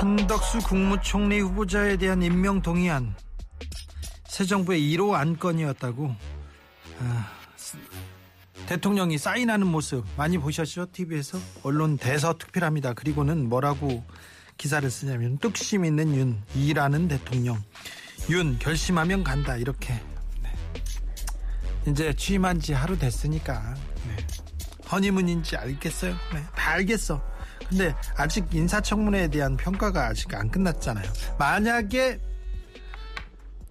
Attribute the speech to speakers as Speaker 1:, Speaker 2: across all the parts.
Speaker 1: 한덕수 국무총리 후보자에 대한 임명 동의안 새 정부의 1호 안건이었다고 아, 스- 대통령이 사인하는 모습 많이 보셨죠? TV에서 언론 대서특필합니다. 그리고는 뭐라고 기사를 쓰냐면 뚝심 있는 윤 일하는 대통령 윤 결심하면 간다 이렇게 네. 이제 취임한 지 하루 됐으니까 네. 허니문인지 알겠어요? 네, 다 알겠어. 근데 아직 인사청문회에 대한 평가가 아직 안 끝났잖아요. 만약에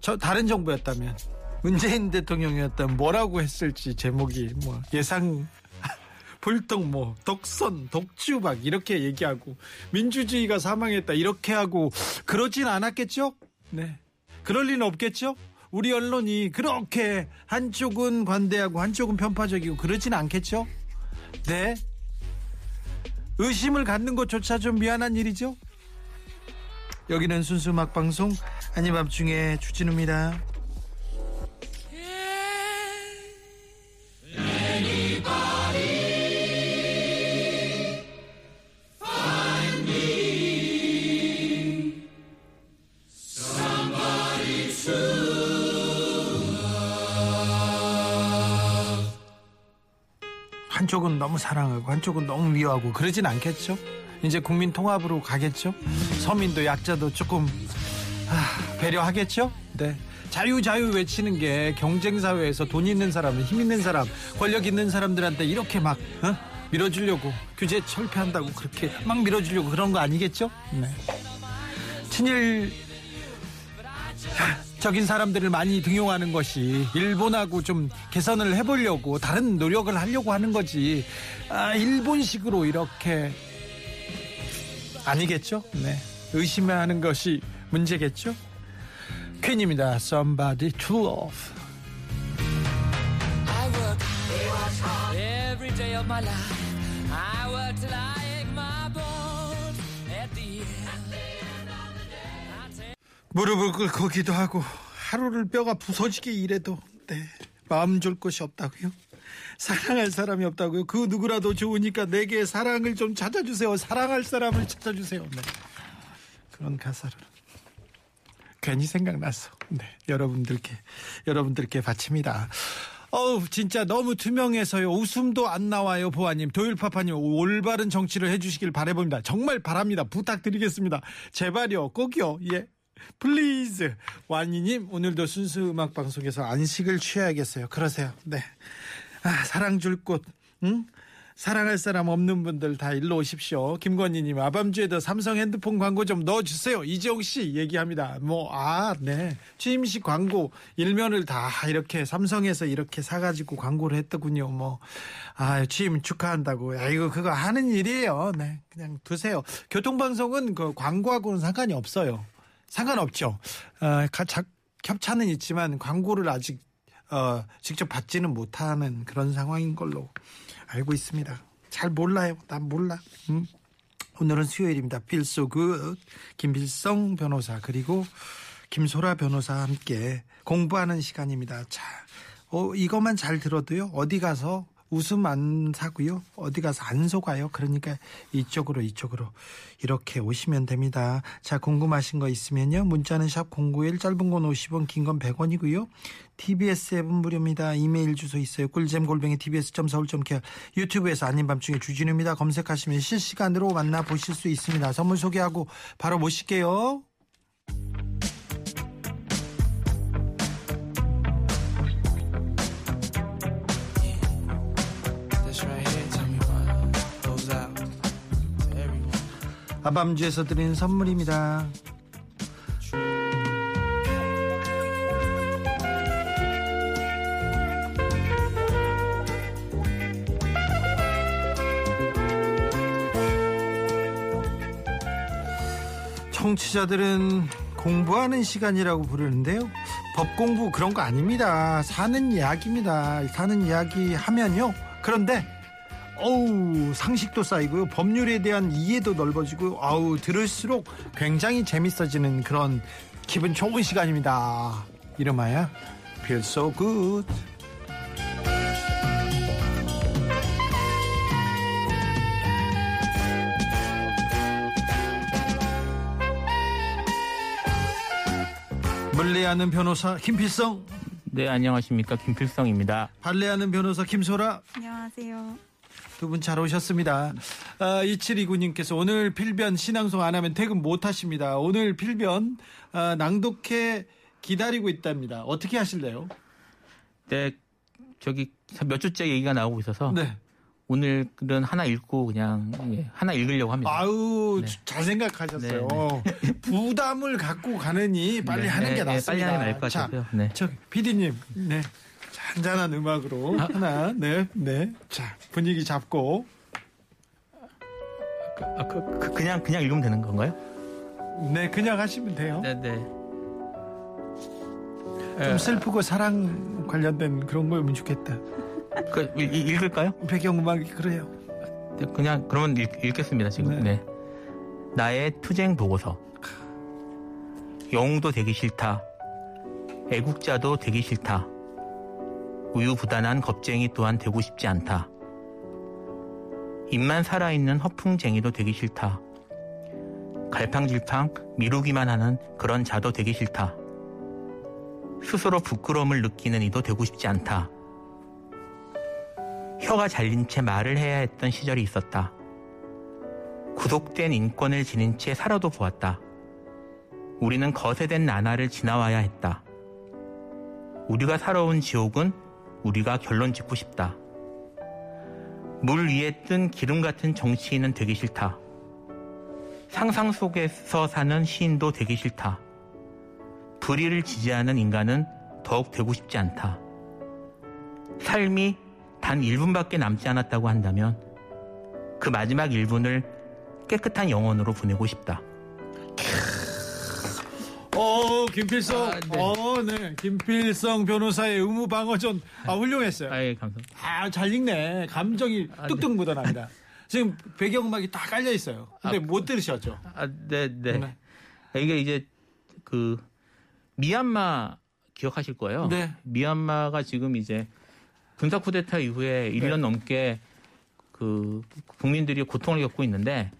Speaker 1: 저 다른 정부였다면 문재인 대통령이었다면 뭐라고 했을지 제목이 뭐 예상 불똥 뭐 독선 독주 막 이렇게 얘기하고 민주주의가 사망했다 이렇게 하고 그러진 않았겠죠? 네. 그럴 리는 없겠죠? 우리 언론이 그렇게 한쪽은 관대하고 한쪽은 편파적이고 그러진 않겠죠? 네. 의심을 갖는 것조차 좀 미안한 일이죠? 여기는 순수 음악 방송 아니 밤중에 주진우입니다. 너무 사랑하고 한쪽은 너무 미워하고 그러진 않겠죠? 이제 국민 통합으로 가겠죠? 서민도 약자도 조금 아, 배려하겠죠? 네. 자유 자유 외치는 게 경쟁 사회에서 돈 있는 사람, 힘 있는 사람, 권력 있는 사람들한테 이렇게 막 어? 밀어주려고 규제 철폐한다고 그렇게 막 밀어주려고 그런 거 아니겠죠? 네. 친일 적인 사람들을 많이 등용하는 것이 일본하고 좀 개선을 해보려고 다른 노력을 하려고 하는 거지 아, 일본식으로 이렇게 아니겠죠? 네 의심하는 것이 문제겠죠? 퀸입니다. Somebody to love.
Speaker 2: Every day of my life I work till I
Speaker 1: 무릎을 꿇고 기도하고 하루를 뼈가 부서지게 일해도 네 마음 줄 곳이 없다고요. 사랑할 사람이 없다고요. 그 누구라도 좋으니까 내게 사랑을 좀 찾아주세요. 사랑할 사람을 찾아주세요. 네. 그런 가사를 괜히 생각나서 네 여러분들께 여러분들께 바칩니다. 어우 진짜 너무 투명해서요 웃음도 안 나와요 보아님 도일파파님 올바른 정치를 해주시길 바라봅니다 정말 바랍니다 부탁드리겠습니다 제발요 꼭요 예 플리즈 완이님 오늘도 순수 음악 방송에서 안식을 취해야겠어요 그러세요 네 아, 사랑 줄곳 응? 사랑할 사람 없는 분들 다 일로 오십시오. 김건희님 아밤주에도 삼성 핸드폰 광고 좀 넣어주세요. 이재용 씨 얘기합니다. 뭐 아 네 취임식 광고 일면을 다 이렇게 삼성에서 이렇게 사가지고 광고를 했더군요. 뭐아 취임 축하한다고. 야 이거 그거 하는 일이에요. 네 그냥 두세요. 교통방송은 그 광고하고는 상관이 없어요. 상관없죠. 어, 가- 자- 협찬은 있지만 광고를 아직 어, 직접 받지는 못하는 그런 상황인 걸로 알고 있습니다. 잘 몰라요. 난 몰라. 음. 오늘은 수요일입니다. So good. 김필성 변호사 그리고 김소라 변호사 함께 공부하는 시간입니다. 자, 어, 이것만 잘 들어도요. 어디 가서 웃음 안 사고요. 어디 가서 안 속아요. 그러니까 이쪽으로 이쪽으로 이렇게 오시면 됩니다. 자, 궁금하신 거 있으면요. 문자는 샵 091 짧은 건 50원, 긴 건 100원이고요. TBS 앱은 무료입니다. 이메일 주소 있어요. 꿀잼 골뱅이 tbs.서울.kr 유튜브에서 아닌 밤중에 주진우입니다. 검색하시면 실시간으로 만나보실 수 있습니다. 선물 소개하고 바로 모실게요. 아밤주에서 드리는 선물입니다. 청취자들은 공부하는 시간이라고 부르는데요. 법 공부 그런 거 아닙니다. 사는 이야기입니다. 사는 이야기 하면요. 그런데 어우 상식도 쌓이고요. 법률에 대한 이해도 넓어지고 아우 들을수록 굉장히 재밌어지는 그런 기분 좋은 시간입니다. 이름하여 Feel So Good. 물리하는 변호사 김필성,
Speaker 3: 네, 안녕하십니까. 김필성입니다.
Speaker 1: 발레하는 변호사 김소라
Speaker 4: 안녕하세요.
Speaker 1: 두 분 잘 오셨습니다. 아, 2729님께서 오늘 필변 신앙송 안 하면 퇴근 못 하십니다. 오늘 필변 아, 낭독회 기다리고 있답니다. 어떻게 하실래요?
Speaker 3: 네, 저기 몇 주째 얘기가 나오고 있어서
Speaker 1: 네.
Speaker 3: 오늘은 하나 읽고 그냥 예, 하나 읽으려고 합니다.
Speaker 1: 아우
Speaker 3: 네.
Speaker 1: 잘 생각하셨어요.
Speaker 3: 네,
Speaker 1: 부담을 갖고 가느니 빨리
Speaker 3: 네,
Speaker 1: 하는 게
Speaker 3: 네, 네,
Speaker 1: 낫습니다.
Speaker 3: 빨리 하는 게 나을 것
Speaker 1: 자,
Speaker 3: 같아요. 네.
Speaker 1: 저 PD님, 네. 잔잔한 음악으로 하나, 네, 네. 자 분위기 잡고
Speaker 3: 아, 그, 그, 그냥 그냥 읽으면 되는 건가요?
Speaker 1: 네 그냥 하시면 돼요.
Speaker 3: 네, 네.
Speaker 1: 좀 슬프고 사랑 관련된 그런 거면 좋겠다.
Speaker 3: 그, 읽, 읽을까요?
Speaker 1: 배경음악이 그래요.
Speaker 3: 네, 그냥 그러면 읽, 읽겠습니다 지금.
Speaker 1: 네.
Speaker 3: 네. 나의 투쟁 보고서. 영웅도 되기 싫다. 애국자도 되기 싫다. 우유부단한 겁쟁이 또한 되고 싶지 않다. 입만 살아있는 허풍쟁이도 되기 싫다. 갈팡질팡 미루기만 하는 그런 자도 되기 싫다. 스스로 부끄러움을 느끼는 이도 되고 싶지 않다. 혀가 잘린 채 말을 해야 했던 시절이 있었다. 구속된 인권을 지닌 채 살아도 보았다. 우리는 거세된 나날을 지나와야 했다. 우리가 살아온 지옥은 우리가 결론 짓고 싶다. 물 위에 뜬 기름 같은 정치인은 되기 싫다. 상상 속에서 사는 시인도 되기 싫다. 불의를 지지하는 인간은 더욱 되고 싶지 않다. 삶이 단 1분밖에 남지 않았다고 한다면 그 마지막 1분을 깨끗한 영혼으로 보내고 싶다.
Speaker 1: 어, 김필성.
Speaker 3: 아, 네.
Speaker 1: 어, 네. 김필성 변호사의 의무 방어전. 아, 훌륭했어요.
Speaker 3: 아 예 감사합니다.
Speaker 1: 아, 잘 읽네. 감정이
Speaker 3: 아,
Speaker 1: 뚝뚝 묻어납니다. 지금 배경음악이 다 깔려 있어요. 근데
Speaker 3: 아,
Speaker 1: 못 들으셨죠?
Speaker 3: 아, 네, 네.
Speaker 1: 네.
Speaker 3: 이게 이제 그 미얀마 기억하실 거예요.
Speaker 1: 네.
Speaker 3: 미얀마가 지금 이제 군사 쿠데타 이후에 1년
Speaker 1: 네.
Speaker 3: 넘게 그 국민들이 고통을 겪고 있는데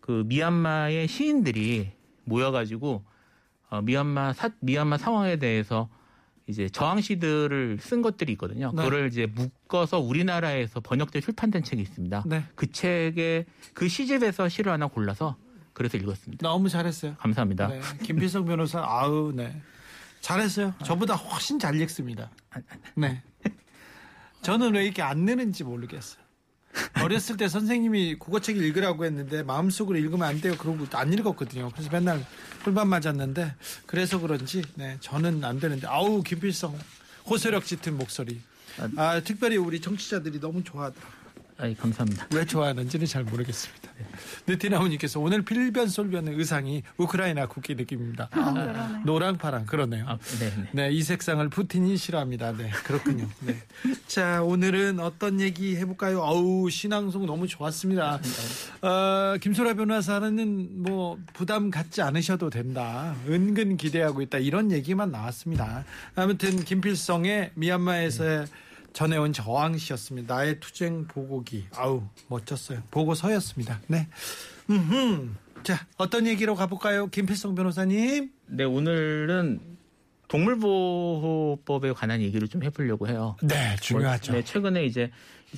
Speaker 3: 그 미얀마의 시인들이 모여가지고 어, 미얀마 사, 미얀마 상황에 대해서 이제 저항시들을 쓴 것들이 있거든요.
Speaker 1: 네.
Speaker 3: 그거를 이제 묶어서 우리나라에서 번역돼 출판된 책이 있습니다.
Speaker 1: 네.
Speaker 3: 그 책에 그 시집에서 시를 하나 골라서 그래서 읽었습니다.
Speaker 1: 너무 잘했어요.
Speaker 3: 감사합니다.
Speaker 1: 네. 김필성 변호사, 아우, 네. 잘했어요. 저보다 훨씬 잘 읽습니다. 네. 저는 왜 이렇게 안 느는지 모르겠어요. 어렸을 때 선생님이 국어책 읽으라고 했는데 마음속으로 읽으면 안 돼요. 그러고 안 읽었거든요. 그래서 맨날 꿀밤 맞았는데 그래서 그런지 네, 저는 안 되는데 아우 김필성 호소력 짙은 목소리. 아 특별히 우리 청취자들이 너무 좋아하더라.
Speaker 3: 아이, 감사합니다.
Speaker 1: 왜 좋아하는지는 잘 모르겠습니다. 느티나무님께서 오늘 필변 솔변의 의상이 우크라이나 국기 느낌입니다. 아, 노랑 파랑 그러네요.
Speaker 3: 아, 네, 네.
Speaker 1: 네, 이 색상을 푸틴이 싫어합니다. 네, 그렇군요. 네. 자, 오늘은 어떤 얘기 해볼까요? 어우, 신앙송 너무 좋았습니다. 어, 김소라 변호사는 뭐 부담 갖지 않으셔도 된다. 은근 기대하고 있다. 이런 얘기만 나왔습니다. 아무튼 김필성의 미얀마에서의 전해온 저항시였습니다. 나의 투쟁 보고기. 아우, 멋졌어요. 보고서였습니다. 네. 음, 자, 어떤 얘기로 가볼까요? 김필성 변호사님.
Speaker 3: 네, 오늘은 동물보호법에 관한 얘기를 좀 해보려고 해요.
Speaker 1: 네, 중요하죠.
Speaker 3: 네, 최근에 이제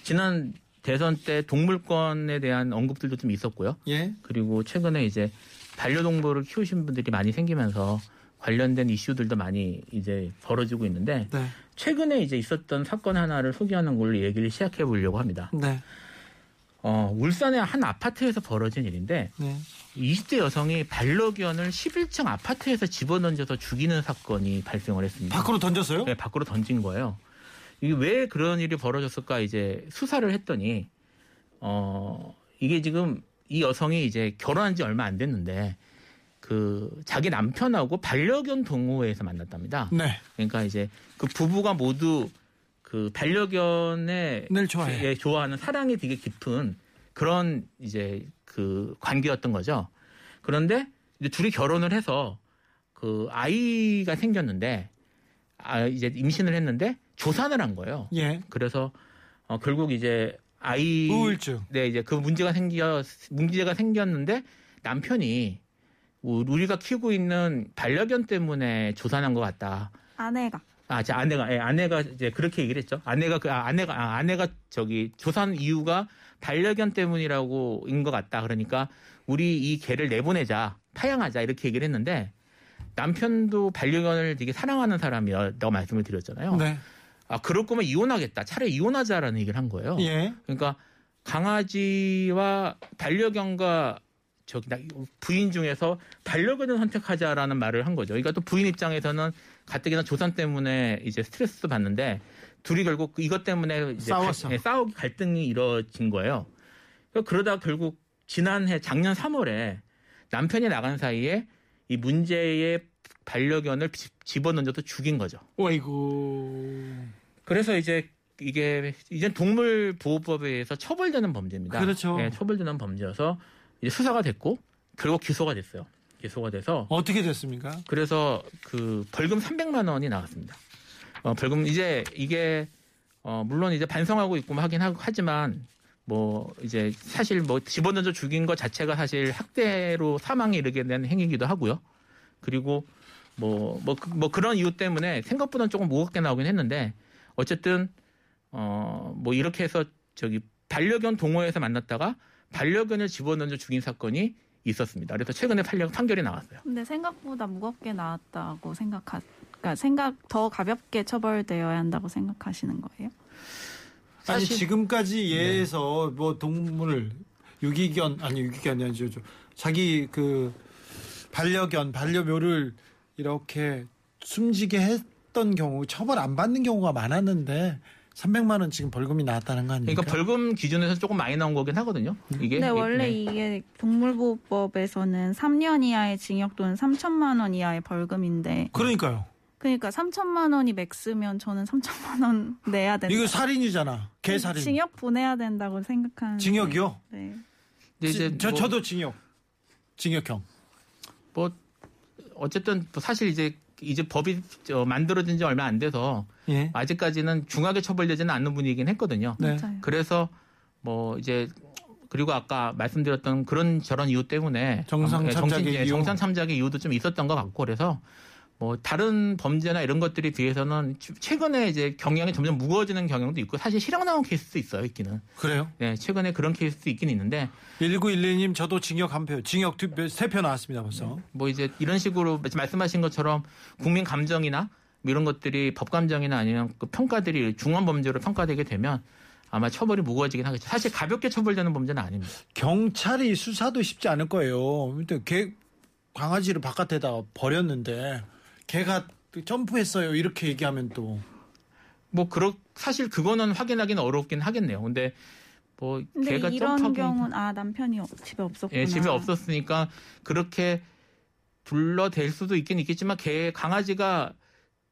Speaker 3: 지난 대선 때 동물권에 대한 언급들도 좀 있었고요.
Speaker 1: 예.
Speaker 3: 그리고 최근에 이제 반려동물을 키우신 분들이 많이 생기면서 관련된 이슈들도 많이 이제 벌어지고 있는데
Speaker 1: 네.
Speaker 3: 최근에 이제 있었던 사건 하나를 소개하는 걸로 얘기를 시작해 보려고 합니다.
Speaker 1: 네.
Speaker 3: 어, 울산의 한 아파트에서 벌어진 일인데
Speaker 1: 네.
Speaker 3: 20대 여성이 반려견을 11층 아파트에서 집어던져서 죽이는 사건이 발생을 했습니다.
Speaker 1: 밖으로 던졌어요?
Speaker 3: 네, 밖으로 던진 거예요. 이게 왜 그런 일이 벌어졌을까 이제 수사를 했더니 어 이게 지금 이 여성이 이제 결혼한 지 얼마 안 됐는데 그 자기 남편하고 반려견 동호회에서 만났답니다.
Speaker 1: 네.
Speaker 3: 그러니까 이제 그 부부가 모두 그 반려견에
Speaker 1: 늘 좋아해.
Speaker 3: 예, 좋아하는 사랑이 되게 깊은 그런 이제 그 관계였던 거죠. 그런데 이제 둘이 결혼을 해서 그 아이가 생겼는데 아 이제 임신을 했는데 조산을 한 거예요.
Speaker 1: 예.
Speaker 3: 그래서 어, 결국 이제 아이
Speaker 1: 우울증.
Speaker 3: 네 이제 그 문제가 생겨 문제가 생겼는데 남편이 우- 우리가 키우고 있는 반려견 때문에 조산한 것 같다.
Speaker 4: 아내가
Speaker 3: 아, 제 아내가, 예, 아내가 이제 그렇게 얘기를 했죠. 아내가 그, 아, 아내가, 아, 아내가 저기 조산 이유가 반려견 때문이라고인 것 같다. 그러니까 우리 이 개를 내보내자, 파양하자 이렇게 얘기를 했는데 남편도 반려견을 되게 사랑하는 사람이라고 말씀을 드렸잖아요.
Speaker 1: 네.
Speaker 3: 아, 그럴 거면 이혼하겠다. 차라리 이혼하자라는 얘기를 한 거예요.
Speaker 1: 예.
Speaker 3: 그러니까 강아지와 반려견과 저기 나- 부인 중에서 반려견을 선택하자라는 말을 한 거죠. 그러니까 또 부인 입장에서는 가뜩이나 조산 때문에 이제 스트레스도 받는데 둘이 결국 이것 때문에
Speaker 1: 싸웠어.
Speaker 3: 갈, 예, 싸우기 갈등이 이뤄진 거예요. 그러다 결국 지난해 작년 3월에 남편이 나간 사이에 이 문제의 반려견을 집- 집어던져서 죽인 거죠.
Speaker 1: 어이구.
Speaker 3: 그래서 이제 이게 이제 동물 보호법에 의해서 처벌되는 범죄입니다.
Speaker 1: 그렇죠.
Speaker 3: 예, 처벌되는 범죄여서 이제 수사가 됐고 결국 기소가 됐어요. 기소가 돼서
Speaker 1: 어떻게 됐습니까?
Speaker 3: 그래서 그 벌금 300만 원이 나왔습니다. 어, 벌금 이제 이게 어, 물론 이제 반성하고 있고 뭐 하긴 하, 하지만 뭐 이제 사실 뭐 집어던져 죽인 것 자체가 사실 학대로 사망에 이르게 된 행위이기도 하고요. 그리고 뭐, 뭐, 그- 뭐 그런 이유 때문에 생각보다는 조금 무겁게 나오긴 했는데 어쨌든 어, 뭐 이렇게 해서 저기 반려견 동호회에서 만났다가 반려견을 집어던져 죽인 사건이 있었습니다. 그래서 최근에 판결, 판결이 나왔어요.
Speaker 4: 근데 생각보다 무겁게 나왔다고 생각하 그러니까 생각 더 가볍게 처벌되어야 한다고 생각하시는 거예요?
Speaker 1: 아니
Speaker 3: 사실-
Speaker 1: 지금까지 예에서 뭐 동물 유기견 아니 유기견이 아니죠. 저- 자기 그 반려견 반려묘를 이렇게 숨지게 했던 경우 처벌 안 받는 경우가 많았는데 300만 원 지금 벌금이 나왔다는 거 아닙니까?
Speaker 3: 그러니까 벌금 기준에서 조금 많이 나온 거긴 하거든요. 이게
Speaker 4: 근데
Speaker 3: 이게-
Speaker 4: 원래
Speaker 3: 네.
Speaker 4: 이게 동물보호법에서는 3년 이하의 징역 또는 3천만 원 이하의 벌금인데
Speaker 1: 그러니까요.
Speaker 4: 그러니까 3천만 원이 맥스면 저는 3천만 원 내야 된다.
Speaker 1: 이거 살인이잖아. 개 살인.
Speaker 4: 징역 보내야 된다고 생각하는
Speaker 1: 징역이요?
Speaker 4: 네.
Speaker 3: 근데 이제
Speaker 1: 지- 저
Speaker 3: 뭐-
Speaker 1: 저도 징역. 징역형.
Speaker 3: 뭐 어쨌든 또 사실 이제 이제 법이 저 만들어진 지 얼마 안 돼서
Speaker 1: 예.
Speaker 3: 아직까지는 중하게 처벌되지는 않는 분이긴 했거든요.
Speaker 1: 네.
Speaker 3: 그래서 뭐 이제 그리고 아까 말씀드렸던 그런 저런 이유 때문에
Speaker 1: 정상
Speaker 3: 예,
Speaker 1: 참작의
Speaker 3: 정신- 예,
Speaker 1: 이유.
Speaker 3: 정상 참작의 이유도 좀 있었던 것 같고 그래서 뭐 다른 범죄나 이런 것들에 비해서는 추- 최근에 이제 경향이 점점 무거워지는 경향도 있고 사실 실형 나온 케이스도 있어요 있기는.
Speaker 1: 그래요?
Speaker 3: 네, 최근에 그런 케이스도 있긴 있는데
Speaker 1: 1912님 저도 징역 한 표. 징역 세표 나왔습니다 벌써.
Speaker 3: 뭐 이제 이런 식으로 말씀하신 것처럼 국민 감정이나 뭐 이런 것들이 법 감정이나 아니면 그 평가들이 중한 범죄로 평가되게 되면 아마 처벌이 무거워지긴 하겠죠. 사실 가볍게 처벌되는 범죄는 아닙니다.
Speaker 1: 경찰이 수사도 쉽지 않을 거예요. 근데 개 강아지를 바깥에다 버렸는데 개가 점프했어요. 이렇게 얘기하면 또
Speaker 3: 뭐 그렇 사실 그거는 확인하기는 어렵긴 하겠네요. 근데 뭐
Speaker 4: 근데
Speaker 3: 걔가
Speaker 4: 이런
Speaker 3: 점프하기
Speaker 4: 경우는 아 남편이 없- 집에 없었구나.
Speaker 3: 예, 집에 없었으니까 그렇게 둘러댈 수도 있긴 있겠지만 개 강아지가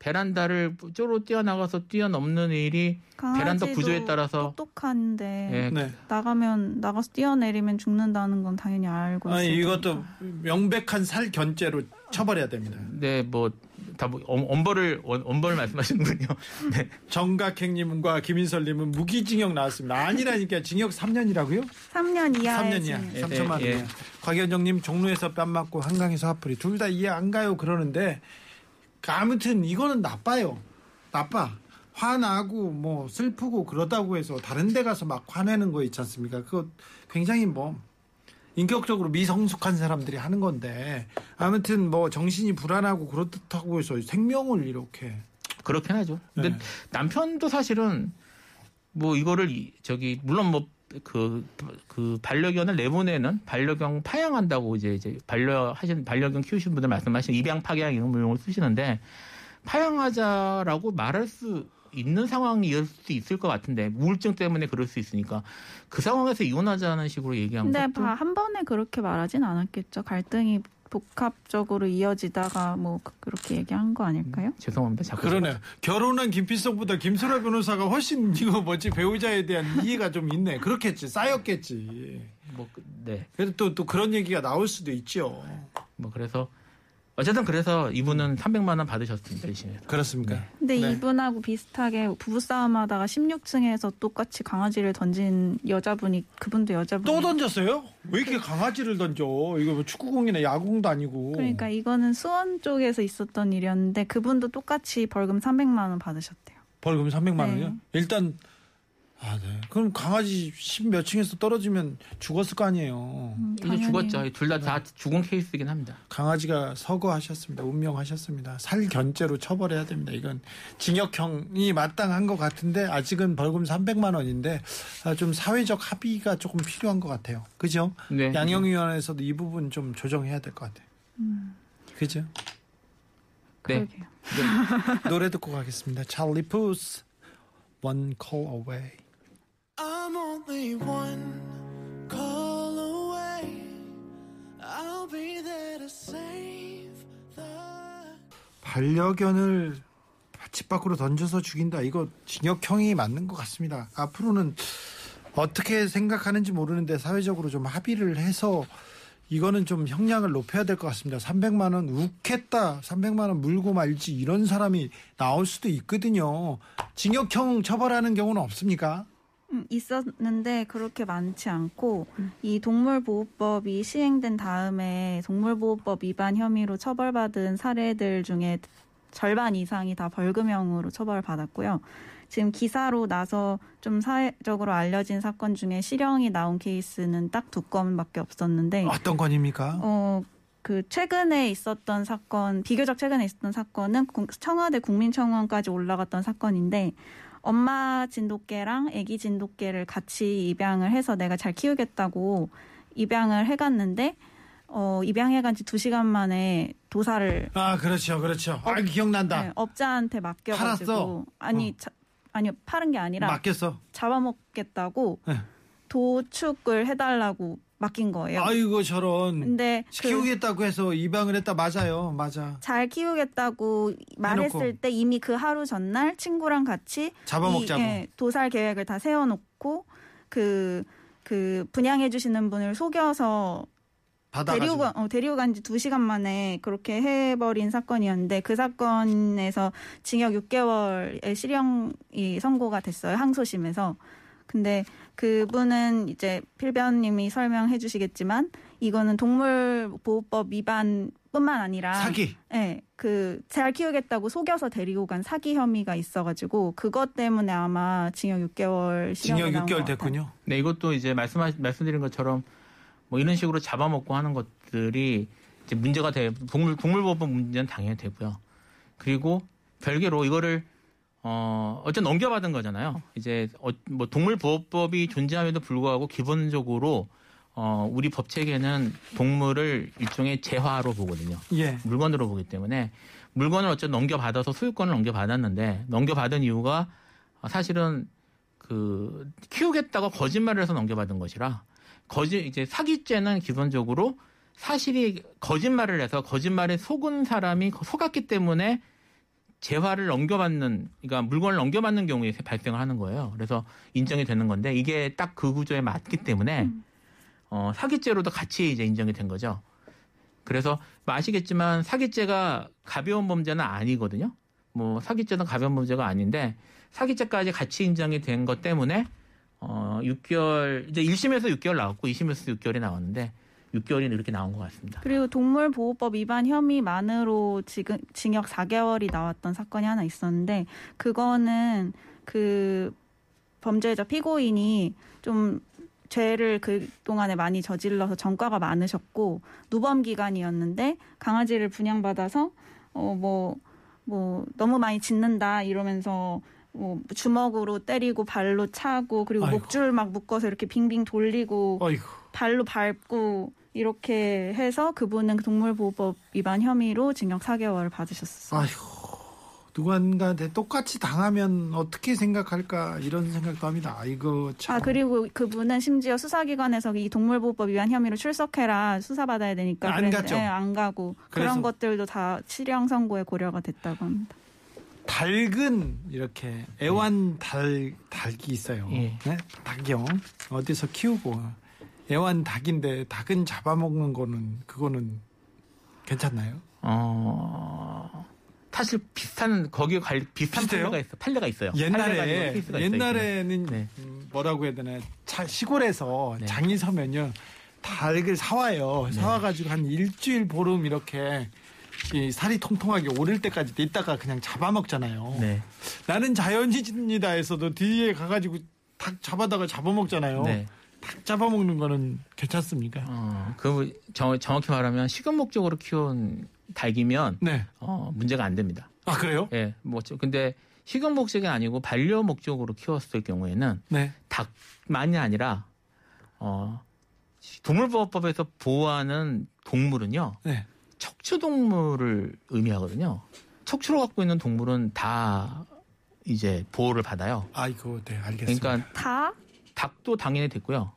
Speaker 3: 베란다를 쪼로 뛰어나가서 뛰어넘는 일이 베란다
Speaker 4: 강아지도
Speaker 3: 구조에 따라서
Speaker 4: 똑똑한데
Speaker 3: 예,
Speaker 1: 네.
Speaker 4: 나가면 나가서 뛰어내리면 죽는다는 건 당연히 알고 있어요.
Speaker 1: 이것도 명백한 살견죄로 처벌해야 됩니다.
Speaker 3: 네, 뭐, 다, 뭐, 엄- 엄벌을, 원- 엄벌을 말씀하시는군요. 네.
Speaker 1: 정각행님과 김인설님은 무기징역 나왔습니다. 아니라니까 징역 3년이라고요?
Speaker 4: 3년 이하의
Speaker 1: 3년 이하.
Speaker 3: 예,
Speaker 1: 3천만 원.
Speaker 3: 예,
Speaker 1: 이하.
Speaker 3: 예.
Speaker 1: 곽현정님 종로에서 뺨 맞고 한강에서 화풀이 둘 다 이해 안 가요 그러는데 아무튼 이거는 나빠요. 나빠. 화나고 뭐 슬프고 그러다고 해서 다른 데 가서 막 화내는 거 있지 않습니까? 그거 굉장히 뭐 인격적으로 미성숙한 사람들이 하는 건데 아무튼 뭐 정신이 불안하고 그렇다고 해서 생명을 이렇게
Speaker 3: 그렇긴 하죠. 근데
Speaker 1: 네.
Speaker 3: 남편도 사실은 뭐 이거를 이- 저기, 물론 뭐, 그, 그 반려견을 내보내는 반려견 파양한다고 이제 이제 반려하신, 반려견 키우시는 분들 말씀하신 입양 파양 이런 용어를 쓰시는데 파양하자라고 말할 수 있는 상황일 수도 있을 것 같은데 우울증 때문에 그럴 수 있으니까 그 상황에서 이혼하자는 식으로 얘기한
Speaker 4: 근데
Speaker 3: 것도
Speaker 4: 봐, 한 번에 그렇게 말하진 않았겠죠. 갈등이 복합적으로 이어지다가 뭐 그- 그렇게 얘기한 거 아닐까요?
Speaker 3: 죄송합니다. 자꾸
Speaker 1: 그러네. 결혼한 김필성보다 김소라 변호사가 훨씬 이거 뭐지 배우자에 대한 이해가 좀 있네. 그렇겠지. 쌓였겠지.
Speaker 3: 뭐, 그- 네.
Speaker 1: 그래도 또, 또 그런 얘기가 나올 수도 있죠.
Speaker 3: 뭐 그래서 어쨌든 그래서 이분은 300만 원 받으셨습니다. 1심에서.
Speaker 1: 그렇습니까?
Speaker 4: 근데
Speaker 1: 네.
Speaker 4: 이분하고 비슷하게 부부싸움 하다가 16층에서 똑같이 강아지를 던진 여자분이 그분도 여자분
Speaker 1: 또 던졌어요? 왜 이렇게 강아지를 던져? 이거 뭐 축구공이나 야구공도 아니고.
Speaker 4: 그러니까 이거는 수원 쪽에서 있었던 일이었는데 그분도 똑같이 벌금 300만 원 받으셨대요.
Speaker 1: 벌금 300만
Speaker 4: 네.
Speaker 1: 원이요? 일단 아, 네. 그럼 강아지 10몇 층에서 떨어지면 죽었을 거 아니에요.
Speaker 4: 음.
Speaker 3: 죽었죠. 둘 다 다 죽은 케이스이긴 합니다.
Speaker 1: 강아지가 서거하셨습니다. 운명하셨습니다. 살견죄로 처벌해야 됩니다. 이건 징역형이 마땅한 것 같은데 아직은 벌금 300만 원인데 아, 좀 사회적 합의가 조금 필요한 것 같아요. 그죠?
Speaker 3: 네.
Speaker 1: 양형위원회에서도 이 부분 좀 조정해야 될 것 같아요. 그죠?
Speaker 3: 네.
Speaker 4: 그러게요.
Speaker 1: 노래 듣고 가겠습니다. 찰리 푸스 One Call Away.
Speaker 5: I'm only one call away. I'll be there to save the.
Speaker 1: 반려견을 집 밖으로 던져서 죽인다. 이거 징역형이 맞는 것 같습니다. 앞으로는 어떻게 생각하는지 모르는데 사회적으로 좀 합의를 해서 이거는 좀 형량을 높여야 될 것 같습니다. 300만 원 욱했다. 300만 원 물고 말지 이런 사람이 나올 수도 있거든요. 징역형 처벌하는 경우는 없습니까?
Speaker 4: 음, 있었는데 그렇게 많지 않고 이 동물보호법이 시행된 다음에 동물보호법 위반 혐의로 처벌받은 사례들 중에 절반 이상이 다 벌금형으로 처벌받았고요. 지금 기사로 나서 좀 사회적으로 알려진 사건 중에 실형이 나온 케이스는 딱 두 건밖에 없었는데
Speaker 1: 어떤 건입니까?
Speaker 4: 어, 그 최근에 있었던 사건, 비교적 최근에 있었던 사건은 국- 청와대 국민청원까지 올라갔던 사건인데 엄마 진돗개랑 아기 진돗개를 같이 입양을 해서 내가 잘 키우겠다고 입양을 해갔는데 어, 입양해간 지두 시간 만에 도사를
Speaker 1: 아 그렇죠, 그렇죠. 아 기억난다.
Speaker 4: 네, 업자한테 맡겨 가지고
Speaker 1: 팔았어?
Speaker 4: 아니 자- 아니요 파는 게 아니라
Speaker 1: 맡겼어.
Speaker 4: 잡아먹겠다고
Speaker 1: 네.
Speaker 4: 도축을 해 달라고 맡긴 거예요.
Speaker 1: 아이고 저런.
Speaker 4: 근데 그
Speaker 1: 키우겠다고 해서 입양을 했다 맞아요, 맞아.
Speaker 4: 잘 키우겠다고 말했을 때 이미 그 하루 전날 친구랑 같이
Speaker 1: 잡아먹자고.
Speaker 4: 이, 예, 도살 계획을 다 세워놓고 그, 그 분양해 주시는 분을 속여서. 데리고, 어, 데리고 간 지 두 시간 만에 그렇게 해버린 사건이었는데 그 사건에서 징역 6개월의 실형이 선고가 됐어요. 항소심에서. 근데 그분은 이제 필변님이 설명해 주시겠지만 이거는 동물보호법 위반뿐만 아니라
Speaker 1: 사기.
Speaker 4: 네, 그잘 키우겠다고 속여서 데리고 간 사기 혐의가 있어가지고 그것 때문에 아마 징역 6개월 실형이
Speaker 1: 징역
Speaker 4: 나온
Speaker 1: 6개월
Speaker 4: 것 같아요.
Speaker 1: 됐군요.
Speaker 3: 네, 이것도 이제 말씀하 말씀드린 것처럼 뭐 이런 식으로 잡아먹고 하는 것들이 이제 문제가 돼 동물 동물보호법 문제는 당연히 되고요. 그리고 별개로 이거를 어 어쨌든 넘겨받은 거잖아요. 이제 어, 뭐 동물보호법이 존재함에도 불구하고 기본적으로 어 우리 법 체계는 동물을 일종의 재화로 보거든요.
Speaker 1: 예.
Speaker 3: 물건으로 보기 때문에 물건을 어쨌든 넘겨받아서 소유권을 넘겨받았는데 넘겨받은 이유가 사실은 그 키우겠다고 거짓말을 해서 넘겨받은 것이라 거짓 이제 사기죄는 기본적으로 사실이 거짓말을 해서 거짓말에 속은 사람이 속았기 때문에 재화를 넘겨받는 그러니까 물건을 넘겨받는 경우에 발생을 하는 거예요. 그래서 인정이 되는 건데 이게 딱 그 구조에 맞기 때문에 어, 사기죄로도 같이 이제 인정이 된 거죠. 그래서 뭐 아시겠지만 사기죄가 가벼운 범죄는 아니거든요. 뭐 사기죄는 가벼운 범죄가 아닌데 사기죄까지 같이 인정이 된 것 때문에 어 6개월 이제 1심에서 6개월 나왔고 2심에서 6개월이 나왔는데 6개월이 이렇게 나온 것 같습니다.
Speaker 4: 그리고 동물보호법 위반 혐의만으로 지금 징역 4개월이 나왔던 사건이 하나 있었는데 그거는 그 범죄자 피고인이 좀 죄를 그 동안에 많이 저질러서 전과가 많으셨고 누범 기간이었는데 강아지를 분양받아서 어 뭐 뭐 너무 많이 짖는다 이러면서 뭐 주먹으로 때리고 발로 차고 그리고
Speaker 1: 아이고.
Speaker 4: 목줄 막 묶어서 이렇게 빙빙 돌리고
Speaker 1: 어이구.
Speaker 4: 발로 밟고 이렇게 해서 그분은 동물보호법 위반 혐의로 징역 4개월을 받으셨어요.
Speaker 1: 아이고. 누군가한테 똑같이 당하면 어떻게 생각할까 이런 생각도 합니다. 아이고 참.
Speaker 4: 아 그리고 그분은 심지어 수사기관에서 이 동물보호법 위반 혐의로 출석해라 수사받아야 되니까
Speaker 1: 안 갔죠.
Speaker 4: 네, 안 가고
Speaker 1: 그래서-
Speaker 4: 그런 것들도 다 실형 선고에 고려가 됐다고 합니다.
Speaker 1: 닭은 이렇게 애완 달 닭이 있어요.
Speaker 3: 예.
Speaker 1: 네? 닭이요. 어디서 키우고 애완 닭인데 닭은 잡아먹는 거는 그거는 괜찮나요?
Speaker 3: 어, 사실 비슷한 거기에 관 비슷한
Speaker 1: 비슷해요?
Speaker 3: 판례가 있어. 판례가 있어요. 있는
Speaker 1: 옛날에
Speaker 3: 있어요,
Speaker 1: 옛날에는
Speaker 3: 네.
Speaker 1: 음, 뭐라고 해야 되나 차, 시골에서
Speaker 3: 네.
Speaker 1: 장이 서면요 닭을 사와요. 사와가지고 한 일주일 보름 이렇게 이 살이 통통하게 오를 때까지 있다가 그냥 잡아먹잖아요.
Speaker 3: 네.
Speaker 1: 나는 자연이다에서도 뒤에 가가지고 닭 잡아다가 잡아먹잖아요.
Speaker 3: 네.
Speaker 1: 닭 잡아먹는 거는 괜찮습니까?
Speaker 3: 어, 그 정, 정확히 말하면 식용 목적으로 키운 닭이면
Speaker 1: 네.
Speaker 3: 어, 문제가 안 됩니다.
Speaker 1: 아 그래요?
Speaker 3: 예, 뭐 저- 근데 식용 목적이 아니고 반려 목적으로 키웠을 경우에는
Speaker 1: 네.
Speaker 3: 닭만이 아니라 어, 동물보호법에서 보호하는 동물은요
Speaker 1: 네.
Speaker 3: 척추 동물을 의미하거든요. 척추를 갖고 있는 동물은 다 이제 보호를 받아요.
Speaker 1: 아이고 네 알겠습니다.
Speaker 3: 그러니까
Speaker 4: 다?
Speaker 3: 닭도 당연히 됐고요.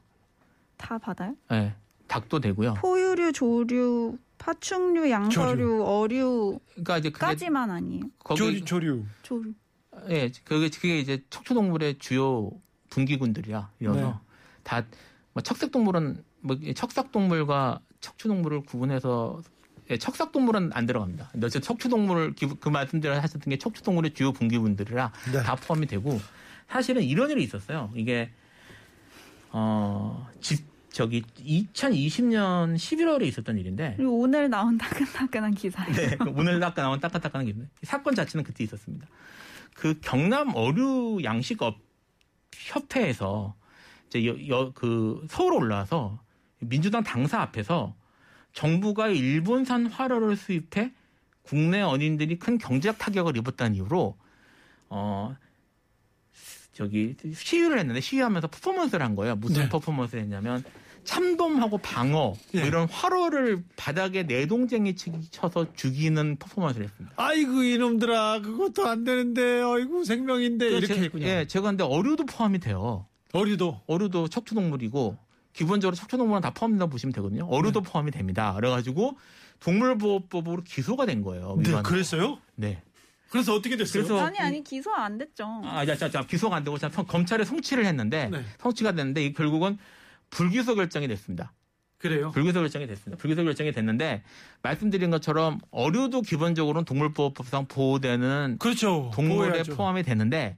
Speaker 4: 다 받아요?
Speaker 3: 예, 닭도 되고요.
Speaker 4: 포유류, 조류, 파충류, 양서류, 어류까지만
Speaker 3: 그러니까 이제 그게
Speaker 4: 아니에요.
Speaker 3: 거기
Speaker 1: 조류, 조류.
Speaker 4: 조류.
Speaker 3: 예, 그게 그게 이제 척추 동물의 주요 분기군들이야. 이어서
Speaker 1: 네.
Speaker 3: 다뭐 척색 동물은 뭐 척삭 동물과 척추 동물을 구분해서 예, 척삭 동물은 안 들어갑니다. 근데 어쨌든 척추 동물을 기- 그 말씀대로 하셨던 게 척추 동물의 주요 분기군들이라
Speaker 1: 네.
Speaker 3: 다 포함이 되고 사실은 이런 일이 있었어요. 이게 어, 집 저기 2020년 11월에 있었던 일인데
Speaker 4: 오늘 나온 따끈따끈한 기사예요.
Speaker 3: 네, 그 오늘 아까 나온 따끈따끈한 게 있는데 사건 자체는 그때 있었습니다. 그 경남 어류 양식업 협회에서 이제 여, 여- 그 서울 올라와서 민주당 당사 앞에서 정부가 일본산 화로를 수입해 국내 어린들이 큰 경제적 타격을 입었다는 이유로 어 저기 시위를 했는데 시위하면서 퍼포먼스를 한 거예요. 무슨
Speaker 1: 네.
Speaker 3: 퍼포먼스를 했냐면 참돔하고 방어 뭐
Speaker 1: 예.
Speaker 3: 이런 화로를 바닥에 내동쟁이 쳐서 죽이는 퍼포먼스를 했습니다.
Speaker 1: 아이고 이놈들아 그것도 안 되는데 아이고 생명인데 이렇게
Speaker 3: 제-
Speaker 1: 했군요.
Speaker 3: 예, 제가 근데 어류도 포함이 돼요.
Speaker 1: 어류도
Speaker 3: 어류도 척추동물이고 기본적으로 척추동물은 다 포함된다고 보시면 되거든요. 어류도
Speaker 1: 네.
Speaker 3: 포함이 됩니다. 그래가지고 동물보호법으로 기소가 된 거예요.
Speaker 1: 네
Speaker 3: 위반으로.
Speaker 1: 그랬어요?
Speaker 3: 네.
Speaker 1: 그래서 어떻게 됐어요?
Speaker 3: 그래서
Speaker 4: 아니 아니 기소 안 됐죠.
Speaker 3: 아, 자, 자, 자, 기소가 안 되고 자, 성- 검찰에 송치를 했는데
Speaker 1: 네.
Speaker 3: 성취가 됐는데 이 결국은 불기소 결정이 됐습니다.
Speaker 1: 그래요?
Speaker 3: 불기소 결정이 됐습니다. 불기소 결정이 됐는데 말씀드린 것처럼 어류도 기본적으로는 동물보호법상 보호되는
Speaker 1: 그렇죠.
Speaker 3: 동물에
Speaker 1: 보호해야죠.
Speaker 3: 포함이 되는데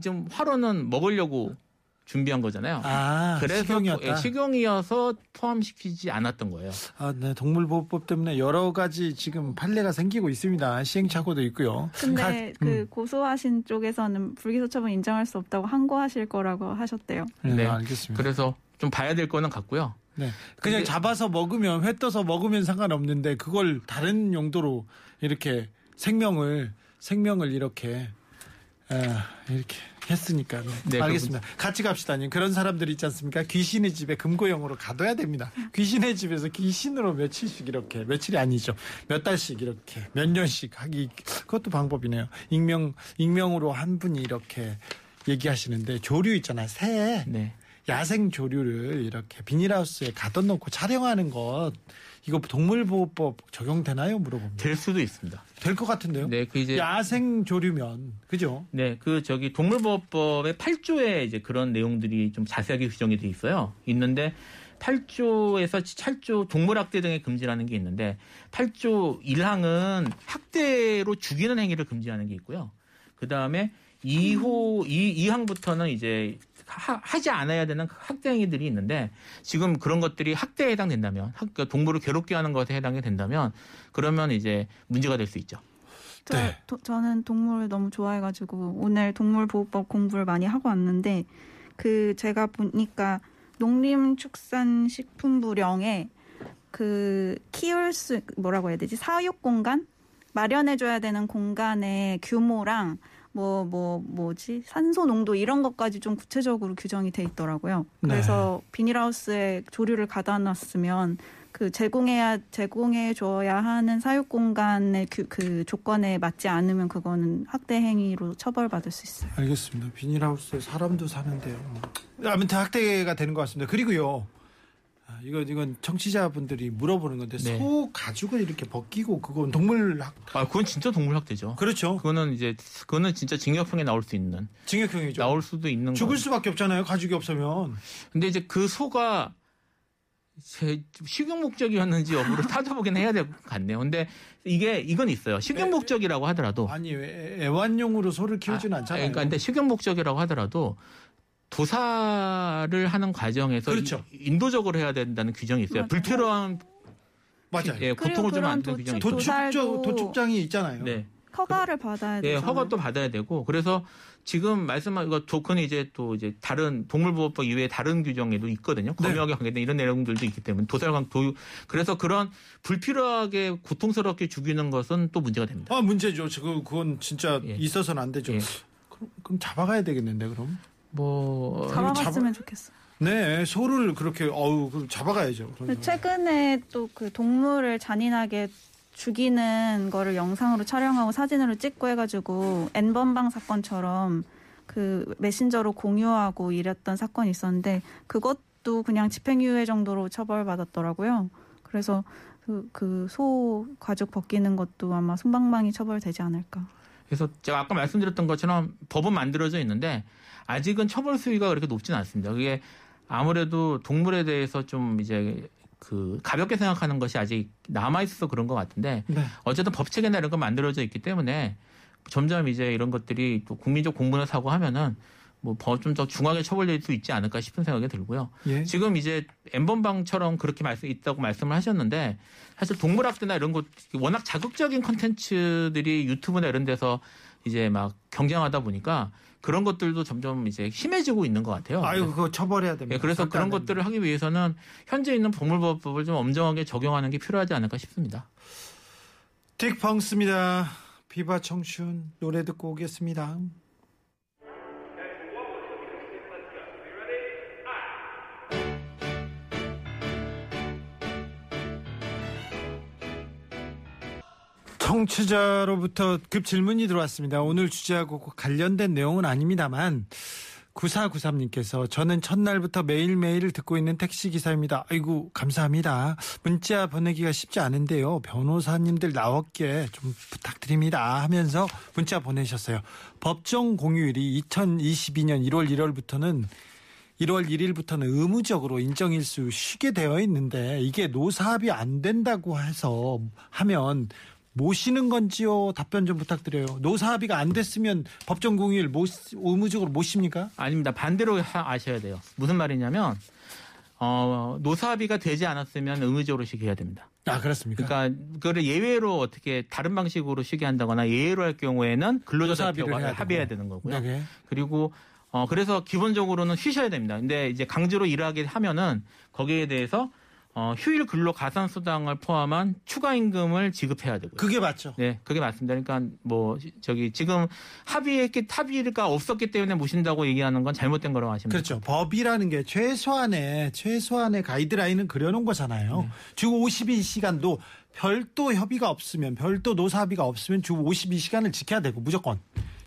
Speaker 3: 지금 화로는 먹으려고 준비한 거잖아요.
Speaker 1: 아
Speaker 3: 그래서
Speaker 1: 식용이었다.
Speaker 3: 예, 식용이어서 포함시키지 않았던 거예요.
Speaker 1: 아, 네, 동물보호법 때문에 여러 가지 지금 판례가 생기고 있습니다. 시행착오도 있고요.
Speaker 4: 근데
Speaker 1: 가-
Speaker 4: 그
Speaker 1: 음,
Speaker 4: 고소하신 쪽에서는 불기소 처분 인정할 수 없다고 항고하실 거라고 하셨대요.
Speaker 1: 네,
Speaker 3: 네.
Speaker 1: 알겠습니다.
Speaker 3: 그래서 좀 봐야 될 거는 같고요.
Speaker 1: 네. 그냥
Speaker 3: 근데-
Speaker 1: 잡아서 먹으면 회 떠서 먹으면 상관없는데 그걸 다른 용도로 이렇게 생명을 생명을 이렇게 아, 이렇게 했으니까 네.
Speaker 3: 네,
Speaker 1: 알겠습니다. 같이 갑시다님 그런 사람들 있지 않습니까? 귀신의 집에 금고형으로 가둬야 됩니다. 귀신의 집에서 귀신으로 며칠씩 이렇게 며칠이 아니죠. 몇 달씩 이렇게 몇 년씩 하기 그것도 방법이네요. 익명 익명으로 한 분이 이렇게 얘기하시는데 조류 있잖아요. 새
Speaker 3: 네.
Speaker 1: 야생 조류를 이렇게 비닐하우스에 가둬놓고 촬영하는 것 이거 동물보호법 적용되나요? 물어봅니다.
Speaker 3: 될 수도 있습니다.
Speaker 1: 될 것 같은데요?
Speaker 3: 네, 그 이제
Speaker 1: 야생 조류면 그죠?
Speaker 3: 네, 그 저기 동물보호법의 8조에 이제 그런 내용들이 좀 자세하게 규정이 돼 있어요. 있는데 8조에서 8조 동물학대 등의 금지라는 게 있는데 8조 1항은 학대로 죽이는 행위를 금지하는 게 있고요. 그 다음에 2호 2, 2항부터는 이제 하, 하지 않아야 되는 학대 행위들이 있는데 지금 그런 것들이 학대에 해당된다면 학, 그러니까 동물을 괴롭게 하는 것에 해당이 된다면 그러면 이제 문제가 될 수 있죠.
Speaker 4: 저,
Speaker 1: 네.
Speaker 4: 도- 저는 동물을 너무 좋아해가지고 오늘 동물보호법 공부를 많이 하고 왔는데 그 제가 보니까 농림축산식품부령에 그 키울 수 뭐라고 해야 되지 사육 공간 마련해줘야 되는 공간의 규모랑 뭐 뭐 뭐, 지 산소 농도 이런 것까지 좀 구체적으로 규정이 돼 있더라고요. 그래서 비닐하우스에 조류를 가다 놨으면 그 제공해야 제공해 줘야 하는 사육 공간의 그, 그 조건에 맞지 않으면 그거는 학대 행위로 처벌받을 수 있어요.
Speaker 1: 알겠습니다. 비닐하우스에 사람도 사는데요. 아무튼 학대가 되는 것 같습니다. 그리고요. 아, 이건 이건 청취자분들이 물어보는 건데
Speaker 3: 네.
Speaker 1: 소 가죽을 이렇게 벗기고 그건 동물 학
Speaker 3: 아, 그건 진짜 동물 학대죠.
Speaker 1: 그렇죠.
Speaker 3: 그거는 이제 그거는 진짜 징역형에 나올 수 있는
Speaker 1: 징역형이죠.
Speaker 3: 나올 수도 있는
Speaker 1: 죽을
Speaker 3: 거.
Speaker 1: 수밖에 없잖아요. 가죽이 없으면.
Speaker 3: 근데 이제 그 소가 제 식용 목적이었는지 여부를 따져보긴 해야 될 것 같네요. 근데 이게 이건 있어요. 식용 목적이라고 하더라도
Speaker 1: 아니 애- 애완용으로 소를 키우지는
Speaker 3: 아,
Speaker 1: 않잖아요.
Speaker 3: 그러니까 근데 식용 목적이라고 하더라도 도사를 하는 과정에서
Speaker 1: 그렇죠.
Speaker 3: 이- 인도적으로 해야 된다는 규정이 있어요.
Speaker 4: 맞아요.
Speaker 3: 불필요한
Speaker 1: 맞아요.
Speaker 3: 예, 고통을 주면 안 되는 규정이
Speaker 4: 도축-
Speaker 3: 있어요.
Speaker 1: 도축장
Speaker 4: 도살도-
Speaker 1: 도축장이 있잖아요.
Speaker 3: 네.
Speaker 4: 허가를 받아야
Speaker 3: 예,
Speaker 4: 되잖아요.
Speaker 3: 허가도 받아야 되고 그래서 지금 말씀한 이거 조건이 이제 또 이제 다른 동물보호법 이외에 다른 규정에도 있거든요.
Speaker 1: 네.
Speaker 3: 검역에 관계된 이런 내용들도 있기 때문에 도살광 도유 그래서 그런 불필요하게 고통스럽게 죽이는 것은 또 문제가 됩니다.
Speaker 1: 아 문제죠. 지금 그건 진짜
Speaker 3: 예.
Speaker 1: 있어서는 안 되죠.
Speaker 3: 예.
Speaker 1: 그럼, 그럼 잡아가야 되겠는데 그럼.
Speaker 3: 뭐
Speaker 4: 잡아봤으면 좋겠어요.
Speaker 1: 네, 소를 그렇게 어우 그럼 잡아가야죠.
Speaker 4: 최근에 또 그 동물을 잔인하게 죽이는 거를 영상으로 촬영하고 사진으로 찍고 해가지고 N번방 사건처럼 그 메신저로 공유하고 이랬던 사건이 있었는데 그것도 그냥 집행유예 정도로 처벌받았더라고요. 그래서 그 그 소 가죽 벗기는 것도 아마 손방망이 처벌되지 않을까.
Speaker 3: 그래서 제가 아까 말씀드렸던 것처럼 법은 만들어져 있는데 아직은 처벌 수위가 그렇게 높지는 않습니다. 그게 아무래도 동물에 대해서 좀 이제 그 가볍게 생각하는 것이 아직 남아 있어서 그런 것 같은데
Speaker 1: 네.
Speaker 3: 어쨌든 법칙이나 이런 건 만들어져 있기 때문에 점점 이제 이런 것들이 또 국민적 공분을 사고 하면은 뭐좀더 중하게 처벌될 수 있지 않을까 싶은 생각이 들고요.
Speaker 1: 예.
Speaker 3: 지금 이제 엠번방처럼 그렇게 말씀 있다고 말씀을 하셨는데 사실 동물학대나 이런 것 워낙 자극적인 컨텐츠들이 유튜브나 이런 데서 이제 막 경쟁하다 보니까 그런 것들도 점점 이제 심해지고 있는 것 같아요.
Speaker 1: 아유 그거 처벌해야 됩니다.
Speaker 3: 예, 그래서 그런. 것들을 하기 위해서는 현재 있는 동물법을 좀 엄정하게 적용하는 게 필요하지 않을까 싶습니다.
Speaker 1: 딕 펑스입니다. 비바 청춘 노래 듣고 오겠습니다. 청취자로부터 급 질문이 들어왔습니다. 오늘 주제하고 관련된 내용은 아닙니다만 9493님께서 저는 첫날부터 매일매일 듣고 있는 택시기사입니다. 아이고, 감사합니다. 문자 보내기가 쉽지 않은데요. 변호사님들 나왔게 좀 부탁드립니다. 하면서 문자 보내셨어요. 법정 공휴일이 2022년 1월 1월부터는 1월 1일부터는 의무적으로 인정일수 쉬게 되어 있는데 이게 노사합이 안 된다고 해서 하면 모시는 건지요? 답변 좀 부탁드려요. 노사 합의가 안 됐으면 법정 공휴일 못, 의무적으로 모십니까?
Speaker 3: 아닙니다. 반대로 하- 아셔야 돼요. 무슨 말이냐면 어, 노사 합의가 되지 않았으면 의무적으로 쉬게 해야 됩니다.
Speaker 1: 아 그렇습니까?
Speaker 3: 그러니까 그거를 예외로 어떻게 다른 방식으로 쉬게 한다거나 예외로 할 경우에는 근로자
Speaker 1: 되고.
Speaker 3: 합의해야 되는 거고요.
Speaker 1: 네.
Speaker 3: 그리고 어 그래서 기본적으로는 쉬셔야 됩니다. 근데 이제 강제로 일하게 하면은 거기에 대해서 어 휴일 근로 가산 수당을 포함한 추가 임금을 지급해야 되고요.
Speaker 1: 그게 맞죠.
Speaker 3: 네, 그게 맞습니다. 그러니까 뭐 저기 지금 합의했기 합의가 없었기 때문에 모신다고 얘기하는 건 잘못된 거라고 하시면
Speaker 1: 그렇죠. 법이라는 게 최소한의 최소한의 가이드라인은 그려놓은 거잖아요.
Speaker 3: 네.
Speaker 1: 주 52시간도 별도 협의가 없으면 별도 노사 합의가 없으면 주 52시간을 지켜야 되고 무조건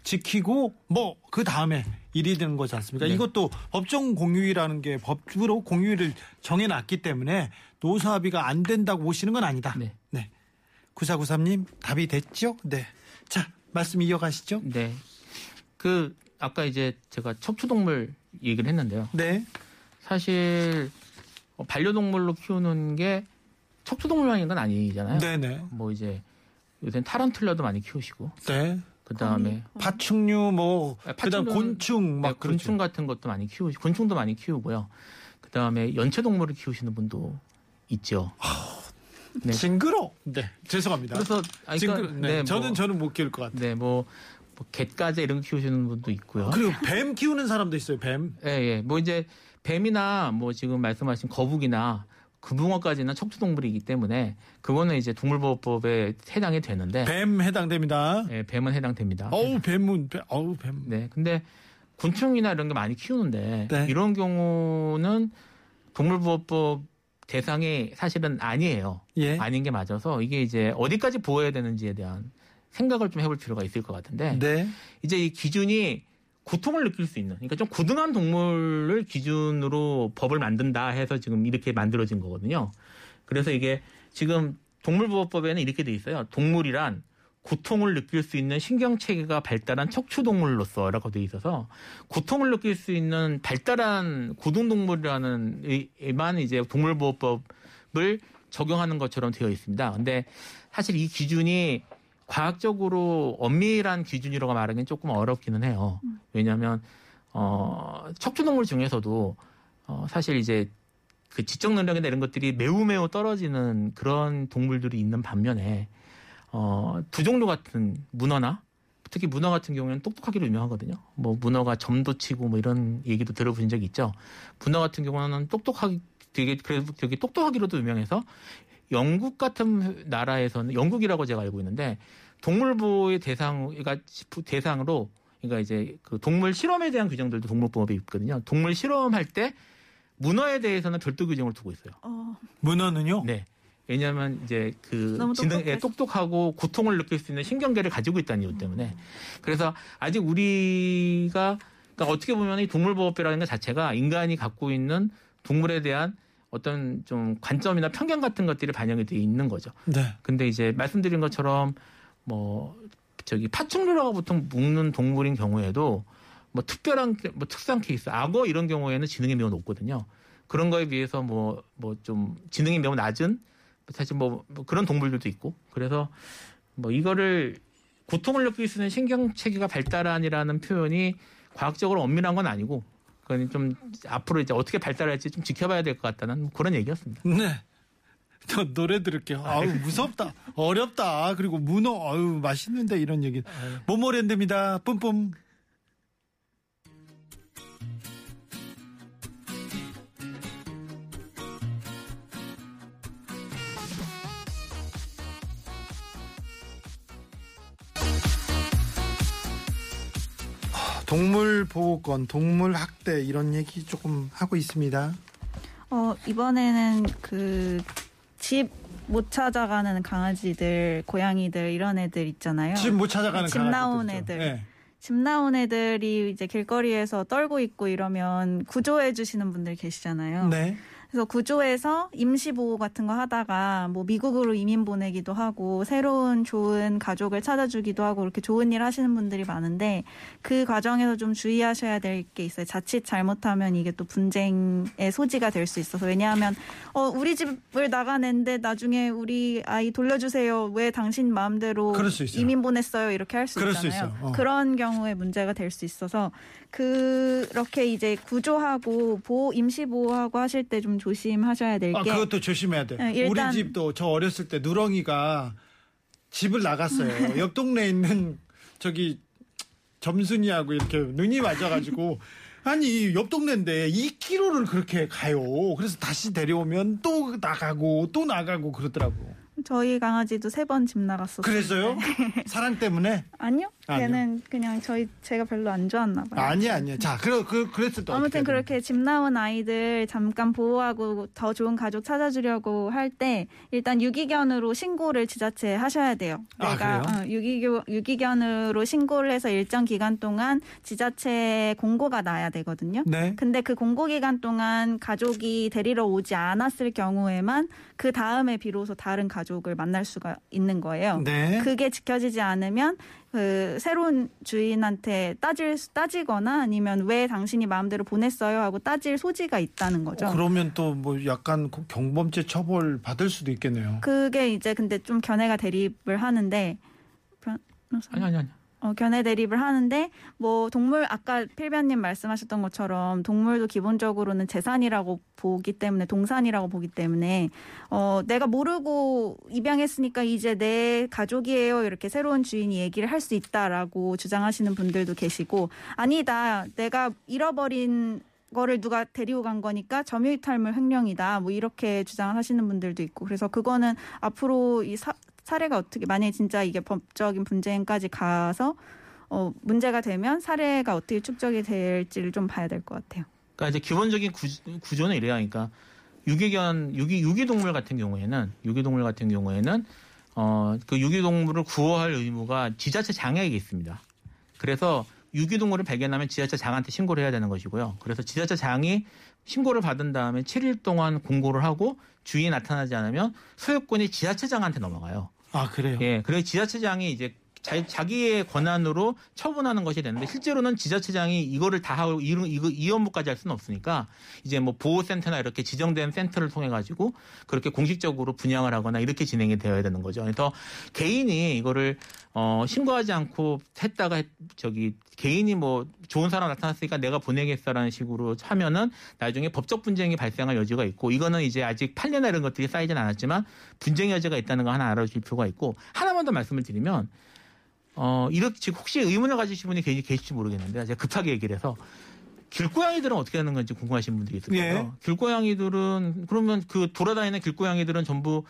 Speaker 1: 지키고 뭐 그 다음에 일이 되는 거지 않습니까?
Speaker 3: 네.
Speaker 1: 이것도 법정 공휴일이라는 게 법으로 공휴일을 정해놨기 때문에 노사 합의가 안 된다고 보시는 건 아니다.
Speaker 3: 네.
Speaker 1: 네. 9493님 답이 됐죠? 네. 자 말씀 이어가시죠.
Speaker 3: 네. 그 아까 이제 제가 척추동물 얘기를 했는데요.
Speaker 1: 네.
Speaker 3: 사실 어, 반려동물로 키우는 게 척추동물만인 건 아니잖아요.
Speaker 1: 네네.
Speaker 3: 뭐 이제 요새 타란툴라도 많이 키우시고
Speaker 1: 네.
Speaker 3: 그 다음에
Speaker 1: 파충류 뭐
Speaker 3: 네,
Speaker 1: 그다음
Speaker 3: 파충류는-
Speaker 1: 곤충 막
Speaker 3: 네, 곤충
Speaker 1: 그렇죠.
Speaker 3: 같은 것도 많이 키우시, 곤충도 많이 키우고요. 그 다음에 연체 동물을 키우시는 분도 있죠. 네.
Speaker 1: 징그러. 네. 죄송합니다.
Speaker 3: 그래서 아니,
Speaker 1: 징그러.
Speaker 3: 그러니까,
Speaker 1: 네.
Speaker 3: 네,
Speaker 1: 저는
Speaker 3: 뭐,
Speaker 1: 저는 못 키울 것 같아요.
Speaker 3: 네, 뭐, 뭐 갯가재 이런 거 키우시는 분도 있고요.
Speaker 1: 그리고 뱀 키우는 사람도 있어요. 뱀.
Speaker 3: 예, 예. 뭐 이제 뱀이나 뭐 지금 말씀하신 거북이나 금붕어까지는 척추동물이기 때문에 그거는 이제 동물보호법에 해당이 되는데
Speaker 1: 뱀 해당됩니다.
Speaker 3: 예, 뱀은 해당됩니다.
Speaker 1: 어우 뱀은 뱀. 어우 뱀.
Speaker 3: 네. 근데 곤충이나 이런 게 많이 키우는데
Speaker 1: 네.
Speaker 3: 이런 경우는 동물보호법 대상이 사실은 아니에요.
Speaker 1: 예.
Speaker 3: 아닌 게 맞아서 이게 이제 어디까지 보호해야 되는지에 대한 생각을 좀 해볼 필요가 있을 것 같은데
Speaker 1: 네.
Speaker 3: 이제 이 기준이 고통을 느낄 수 있는 그러니까 좀 고등한 동물을 기준으로 법을 만든다 해서 지금 이렇게 만들어진 거거든요. 그래서 이게 지금 동물보호법에는 이렇게 돼 있어요. 동물이란 고통을 느낄 수 있는 신경 체계가 발달한 척추 동물로서라고 돼 있어서 고통을 느낄 수 있는 발달한 고등 동물이라는 에만 이제 동물보호법을 적용하는 것처럼 되어 있습니다. 근데 사실 이 기준이 과학적으로 엄밀한 기준이라고 말하기는 조금 어렵기는 해요. 왜냐하면 어, 척추동물 중에서도 어, 사실 이제 그 지적 능력이나 이런 것들이 매우 매우 떨어지는 그런 동물들이 있는 반면에 어, 두 종류 같은 문어나 특히 문어 같은 경우에는 똑똑하기로 유명하거든요. 뭐 문어가 점도 치고 뭐 이런 얘기도 들어본 적이 있죠. 문어 같은 경우는 똑똑하기 되게 그래도 되게 똑똑하기로도 유명해서 영국 같은 나라에서는 영국이라고 제가 알고 있는데 동물 보호의 대상 그러니까 대상으로 그러니까 이제 그 동물 실험에 대한 규정들도 동물보호법에 있거든요. 동물 실험할 때 문어에 대해서는 별도 규정을 두고 있어요.
Speaker 4: 어,
Speaker 1: 문어는요?
Speaker 3: 네. 왜냐하면 이제 그
Speaker 4: 똑똑해서.
Speaker 3: 똑똑하고 고통을 느낄 수 있는 신경계를 가지고 있다는 이유 때문에 그래서 아직 우리가 그러니까 어떻게 보면 이 동물보호법이라는 것 자체가 인간이 갖고 있는 동물에 대한 어떤 좀 관점이나 편견 같은 것들이 반영이 돼 있는 거죠.
Speaker 1: 네.
Speaker 3: 근데 이제 말씀드린 것처럼 뭐 저기 파충류라고 보통 묶는 동물인 경우에도 뭐 특별한 게- 뭐 특수한 케이스 악어 이런 경우에는 지능이 매우 높거든요. 그런 거에 비해서 뭐 뭐 좀 지능이 매우 낮은 사실 뭐, 뭐 그런 동물들도 있고 그래서 뭐 이거를 고통을 느낄 수 있는 신경 체계가 발달한이라는 표현이 과학적으로 엄밀한 건 아니고 그건 좀 앞으로 이제 어떻게 발달할지 좀 지켜봐야 될 것 같다는 그런 얘기였습니다.
Speaker 1: 네. 저 노래 들을게요. 아우 무섭다, 어렵다. 그리고 문어, 아유 맛있는데 이런 얘기. 모모랜드입니다. 뿜뿜. 동물 보호권, 동물 학대 이런 얘기 조금 하고 있습니다.
Speaker 4: 어, 이번에는 그 집 못 찾아가는 강아지들, 고양이들 이런 애들 있잖아요.
Speaker 1: 집 못 찾아가는
Speaker 4: 집 나온. 애들.
Speaker 1: 네.
Speaker 4: 집 나온 애들이 이제 길거리에서 떨고 있고 이러면 구조해 주시는 분들 계시잖아요.
Speaker 1: 네.
Speaker 4: 그래서 구조해서 임시 보호 같은 거 하다가 뭐 미국으로 이민 보내기도 하고 새로운 좋은 가족을 찾아주기도 하고 이렇게 좋은 일 하시는 분들이 많은데 그 과정에서 좀 주의하셔야 될 게 있어요. 자칫 잘못하면 이게 또 분쟁의 소지가 될 수 있어서 왜냐하면 어 우리 집을 나가는데 나중에 우리 아이 돌려주세요. 왜 당신 마음대로
Speaker 1: 그럴 수 있어요.
Speaker 4: 이민 보냈어요. 이렇게
Speaker 1: 할수수
Speaker 4: 있잖아요.
Speaker 1: 있어요. 어.
Speaker 4: 그런 경우에 문제가 될 수 있어서 그렇게 이제 구조하고 보호 임시 보호하고 하실 때좀 조심하셔야 될
Speaker 1: 아,
Speaker 4: 게
Speaker 1: 그것도 조심해야 돼.
Speaker 4: 네, 일단-
Speaker 1: 우리 집도 저 어렸을 때 누렁이가 집을 나갔어요. 옆 동네에 있는 저기 점순이하고 이렇게 눈이 맞아가지고 아니 옆 동네인데 2km를 그렇게 가요. 그래서 다시 데려오면 또 나가고 또 나가고 그러더라고.
Speaker 4: 저희 강아지도 세 번 집 나갔었어요.
Speaker 1: 그래서요? 사랑 때문에?
Speaker 4: 아니요.
Speaker 1: 아니요.
Speaker 4: 걔는 그냥 저희 제가 별로 안 좋았나 봐요.
Speaker 1: 아니야 아니야. 자, 그래 그 그랬을 때
Speaker 4: 아무튼 그렇게 집 나온 아이들 잠깐 보호하고 더 좋은 가족 찾아주려고 할 때 일단 유기견으로 신고를 지자체에 하셔야 돼요.
Speaker 1: 아,
Speaker 4: 내가? 어, 유기견 유기견으로 신고를 해서 일정 기간 동안 지자체에 공고가 나야 되거든요.
Speaker 1: 네.
Speaker 4: 근데 그 공고 기간 동안 가족이 데리러 오지 않았을 경우에만 그 다음에 비로소 다른 가족을 만날 수가 있는 거예요.
Speaker 1: 네.
Speaker 4: 그게 지켜지지 않으면 그 새로운 주인한테 따질 수- 따지거나 아니면 왜 당신이 마음대로 보냈어요 하고 따질 소지가 있다는 거죠.
Speaker 1: 그러면 또 뭐 약간 그 경범죄 처벌 받을 수도 있겠네요.
Speaker 4: 그게 이제 근데 좀 견해가 대립을 하는데 변호사-
Speaker 3: 아니 아니 아니.
Speaker 4: 어, 견해 대립을 하는데 뭐 동물 아까 필변님 말씀하셨던 것처럼 동물도 기본적으로는 재산이라고 보기 때문에 동산이라고 보기 때문에 어 내가 모르고 입양했으니까 이제 내 가족이에요. 이렇게 새로운 주인이 얘기를 할 수 있다라고 주장하시는 분들도 계시고 아니다. 내가 잃어버린 거를 누가 데리고 간 거니까 점유이탈물 횡령이다. 뭐 이렇게 주장하시는 분들도 있고 그래서 그거는 앞으로 이 사, 사례가 어떻게 만약에 진짜 이게 법적인 분쟁까지 가서 어 문제가 되면 사례가 어떻게 축적이 될지를 좀 봐야 될 것 같아요.
Speaker 3: 그러니까 이제 기본적인 구, 구조는 이래요. 그러니까 유기견 유기 유기동물 같은 경우에는 유기동물 같은 경우에는 어 그 유기동물을 구호할 의무가 지자체 장에게 있습니다. 그래서 유기동물을 발견하면 지자체 장한테 신고를 해야 되는 것이고요. 그래서 지자체 장이 신고를 받은 다음에 7일 동안 공고를 하고 주인이 나타나지 않으면 소유권이 지자체장한테 넘어가요.
Speaker 1: 아 그래요.
Speaker 3: 예, 그래서 지자체장이 이제 자, 기의 권한으로 처분하는 것이 되는데 실제로는 지자체장이 이거를 다 하고 이, 이거 이 업무까지 할 수는 없으니까 이제 뭐 보호센터나 이렇게 지정된 센터를 통해 가지고 그렇게 공식적으로 분양을 하거나 이렇게 진행이 되어야 되는 거죠. 그래서 개인이 이거를 어 신고하지 않고 했다가 했- 저기 개인이 뭐 좋은 사람 나타났으니까 내가 보내겠어라는 식으로 하면은 나중에 법적 분쟁이 발생할 여지가 있고 이거는 이제 아직 판례나 이런 것들이 쌓이진 않았지만 분쟁 여지가 있다는 거 하나 알아주실 필요가 있고 하나만 더 말씀을 드리면 어, 이렇게 혹시 의문을 가지신 분이 계실지 모르겠는데 제가 급하게 얘기를 해서 길고양이들은 어떻게 하는 건지 궁금하신 분들이 있을 거예요.
Speaker 1: 예.
Speaker 3: 길고양이들은 그러면 그 돌아다니는 길고양이들은 전부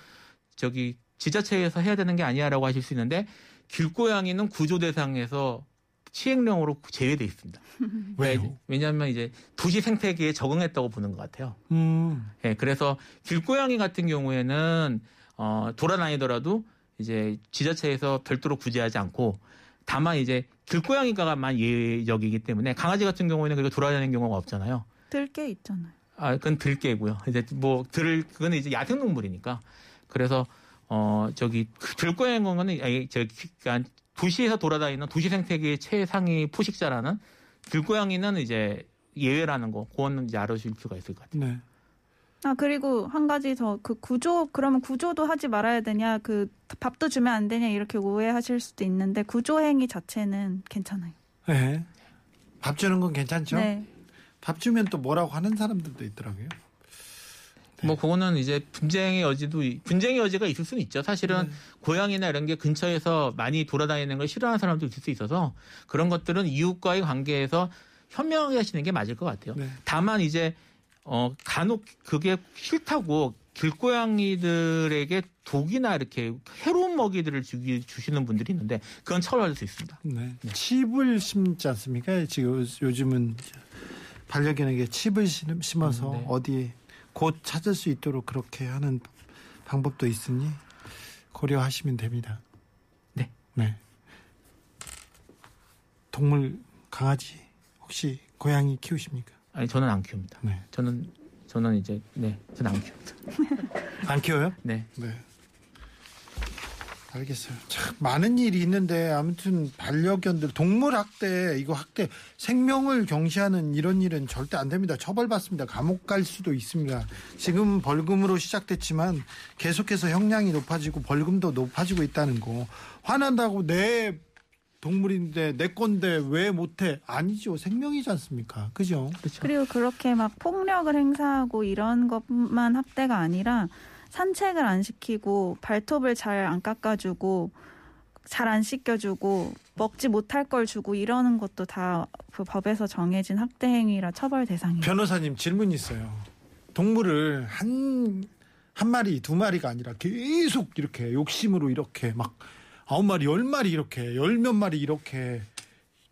Speaker 3: 저기 지자체에서 해야 되는 게 아니야라고 하실 수 있는데 길고양이는 구조 대상에서 시행령으로 제외돼 있습니다.
Speaker 1: 왜요?
Speaker 3: 왜냐하면 이제 도시 생태계에 적응했다고 보는 것 같아요.
Speaker 1: 음.
Speaker 3: 예, 그래서 길고양이 같은 경우에는 어, 돌아다니더라도 이제 지자체에서 별도로 구제하지 않고 다만 이제 길고양이가만 예외적이기 때문에 강아지 같은 경우에는 그렇게 돌아다니는 경우가 없잖아요.
Speaker 4: 들게 있잖아요.
Speaker 3: 아, 그건 들개고요. 이제 뭐 들, 그거는 이제 야생동물이니까. 그래서 어 저기 들고양이 거는 아니 저 그러니까 도시에서 돌아다니는 도시 생태계의 최상위 포식자라는 들고양이는 이제 예외라는 거, 그거는 이제 알아주실 필요가 있을 것 같아요.
Speaker 1: 네.
Speaker 4: 아 그리고 한 가지 더 그 구조 그러면 구조도 하지 말아야 되냐 그 밥도 주면 안 되냐 이렇게 오해하실 수도 있는데 구조 행위 자체는 괜찮아요.
Speaker 1: 네. 밥 주는 건 괜찮죠?
Speaker 4: 네.
Speaker 1: 밥 주면 또 뭐라고 하는 사람들도 있더라고요.
Speaker 3: 뭐 그거는 이제 분쟁의 여지도 분쟁의 여지가 있을 수는 있죠. 사실은
Speaker 1: 네.
Speaker 3: 고양이나 이런 게 근처에서 많이 돌아다니는 걸 싫어하는 사람도 있을 수 있어서 그런 것들은 이웃과의 관계에서 현명하게 하시는 게 맞을 것 같아요.
Speaker 1: 네.
Speaker 3: 다만 이제 어 간혹 그게 싫다고 길고양이들에게 독이나 이렇게 해로운 먹이들을 주기 주시는 분들이 있는데 그건 처벌할 수 있습니다.
Speaker 1: 네. 칩을 심지 않습니까? 지금 요즘은 반려견에게 칩을 심- 심어서
Speaker 3: 음, 네.
Speaker 1: 어디에 곧 찾을 수 있도록 그렇게 하는 방법도 있으니 고려하시면 됩니다.
Speaker 3: 네.
Speaker 1: 네. 동물 강아지 혹시 고양이 키우십니까?
Speaker 3: 아니 저는 안 키웁니다.
Speaker 1: 네.
Speaker 3: 저는 저는 이제 네 저는 안 키웁니다.
Speaker 1: 안 키워요?
Speaker 3: 네.
Speaker 1: 네. 알겠어요. 참 많은 일이 있는데 아무튼 반려견들 동물 학대 이거 학대 생명을 경시하는 이런 일은 절대 안 됩니다. 처벌받습니다. 감옥 갈 수도 있습니다. 지금 벌금으로 시작됐지만 계속해서 형량이 높아지고 벌금도 높아지고 있다는 거 화난다고 내 동물인데 내 건데 왜 못해? 아니죠. 생명이지 않습니까? 그죠?
Speaker 3: 그렇죠.
Speaker 4: 그리고 그렇게 막 폭력을 행사하고 이런 것만 학대가 아니라 산책을 안 시키고 발톱을 잘 안 깎아주고 잘 안 씻겨주고 먹지 못할 걸 주고 이러는 것도 다 그 법에서 정해진 학대 행위라 처벌 대상이에요.
Speaker 1: 변호사님 질문 있어요. 동물을 한, 한 마리, 두 마리가 아니라 계속 이렇게 욕심으로 이렇게 막 아홉 마리, 열 마리 이렇게, 열 몇 마리 이렇게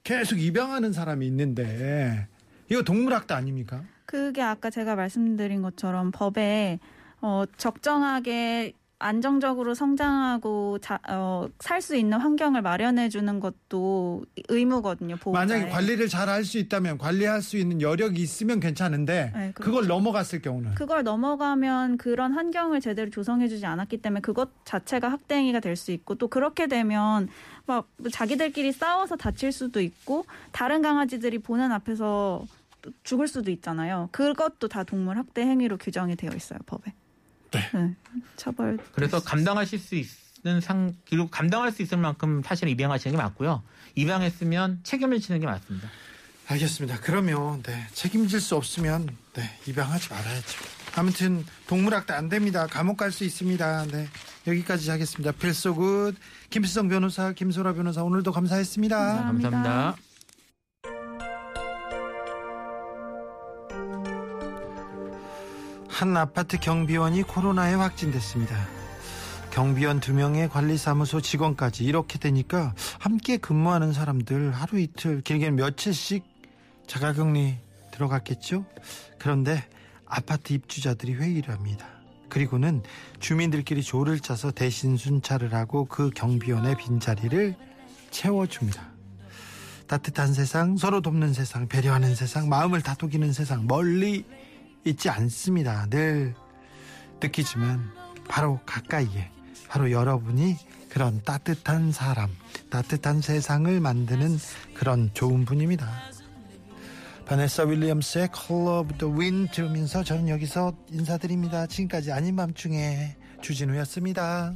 Speaker 1: 계속 입양하는 사람이 있는데 이거 동물학대 아닙니까?
Speaker 4: 그게 아까 제가 말씀드린 것처럼 법에 어, 적정하게 안정적으로 성장하고 어, 살 수 있는 환경을 마련해 주는 것도 의무거든요. 보호자의.
Speaker 1: 만약에 관리를 잘 할 수 있다면 관리할 수 있는 여력이 있으면 괜찮은데
Speaker 4: 네, 그렇죠.
Speaker 1: 그걸 넘어갔을 경우는
Speaker 4: 그걸 넘어가면 그런 환경을 제대로 조성해 주지 않았기 때문에 그것 자체가 학대 행위가 될 수 있고 또 그렇게 되면 막 자기들끼리 싸워서 다칠 수도 있고 다른 강아지들이 보는 앞에서 또 죽을 수도 있잖아요. 그것도 다 동물 학대 행위로 규정이 되어 있어요 법에.
Speaker 1: 네.
Speaker 4: 처벌.
Speaker 3: 그래서 감당하실 수 있는 상 그리고 감당할 수 있을 만큼 사실 입양하시는 게 맞고요. 입양했으면 책임을 지는 게 맞습니다.
Speaker 1: 알겠습니다. 그러면 네, 책임질 수 없으면 네, 입양하지 말아야죠. 아무튼 동물학대 안 됩니다. 감옥 갈 수 있습니다. 네, 여기까지 하겠습니다. 필소굿 김수성 변호사, 김소라 변호사 오늘도 감사했습니다.
Speaker 4: 감사합니다.
Speaker 3: 감사합니다.
Speaker 1: 한 아파트 경비원이 코로나에 확진됐습니다. 경비원 두 명의 관리사무소 직원까지 이렇게 되니까 함께 근무하는 사람들 하루 이틀 길게는 며칠씩 자가격리 들어갔겠죠? 그런데 아파트 입주자들이 회의를 합니다. 그리고는 주민들끼리 조를 짜서 대신 순찰을 하고 그 경비원의 빈자리를 채워줍니다. 따뜻한 세상, 서로 돕는 세상, 배려하는 세상, 마음을 다독이는 세상 멀리 있지 않습니다. 늘 느끼지만 바로 가까이에 바로 여러분이 그런 따뜻한 사람, 따뜻한 세상을 만드는 그런 좋은 분입니다. 바네사 윌리엄스의 Color of the Wind 들으면서 저는 여기서 인사드립니다. 지금까지 아닌 밤중에 주진우였습니다.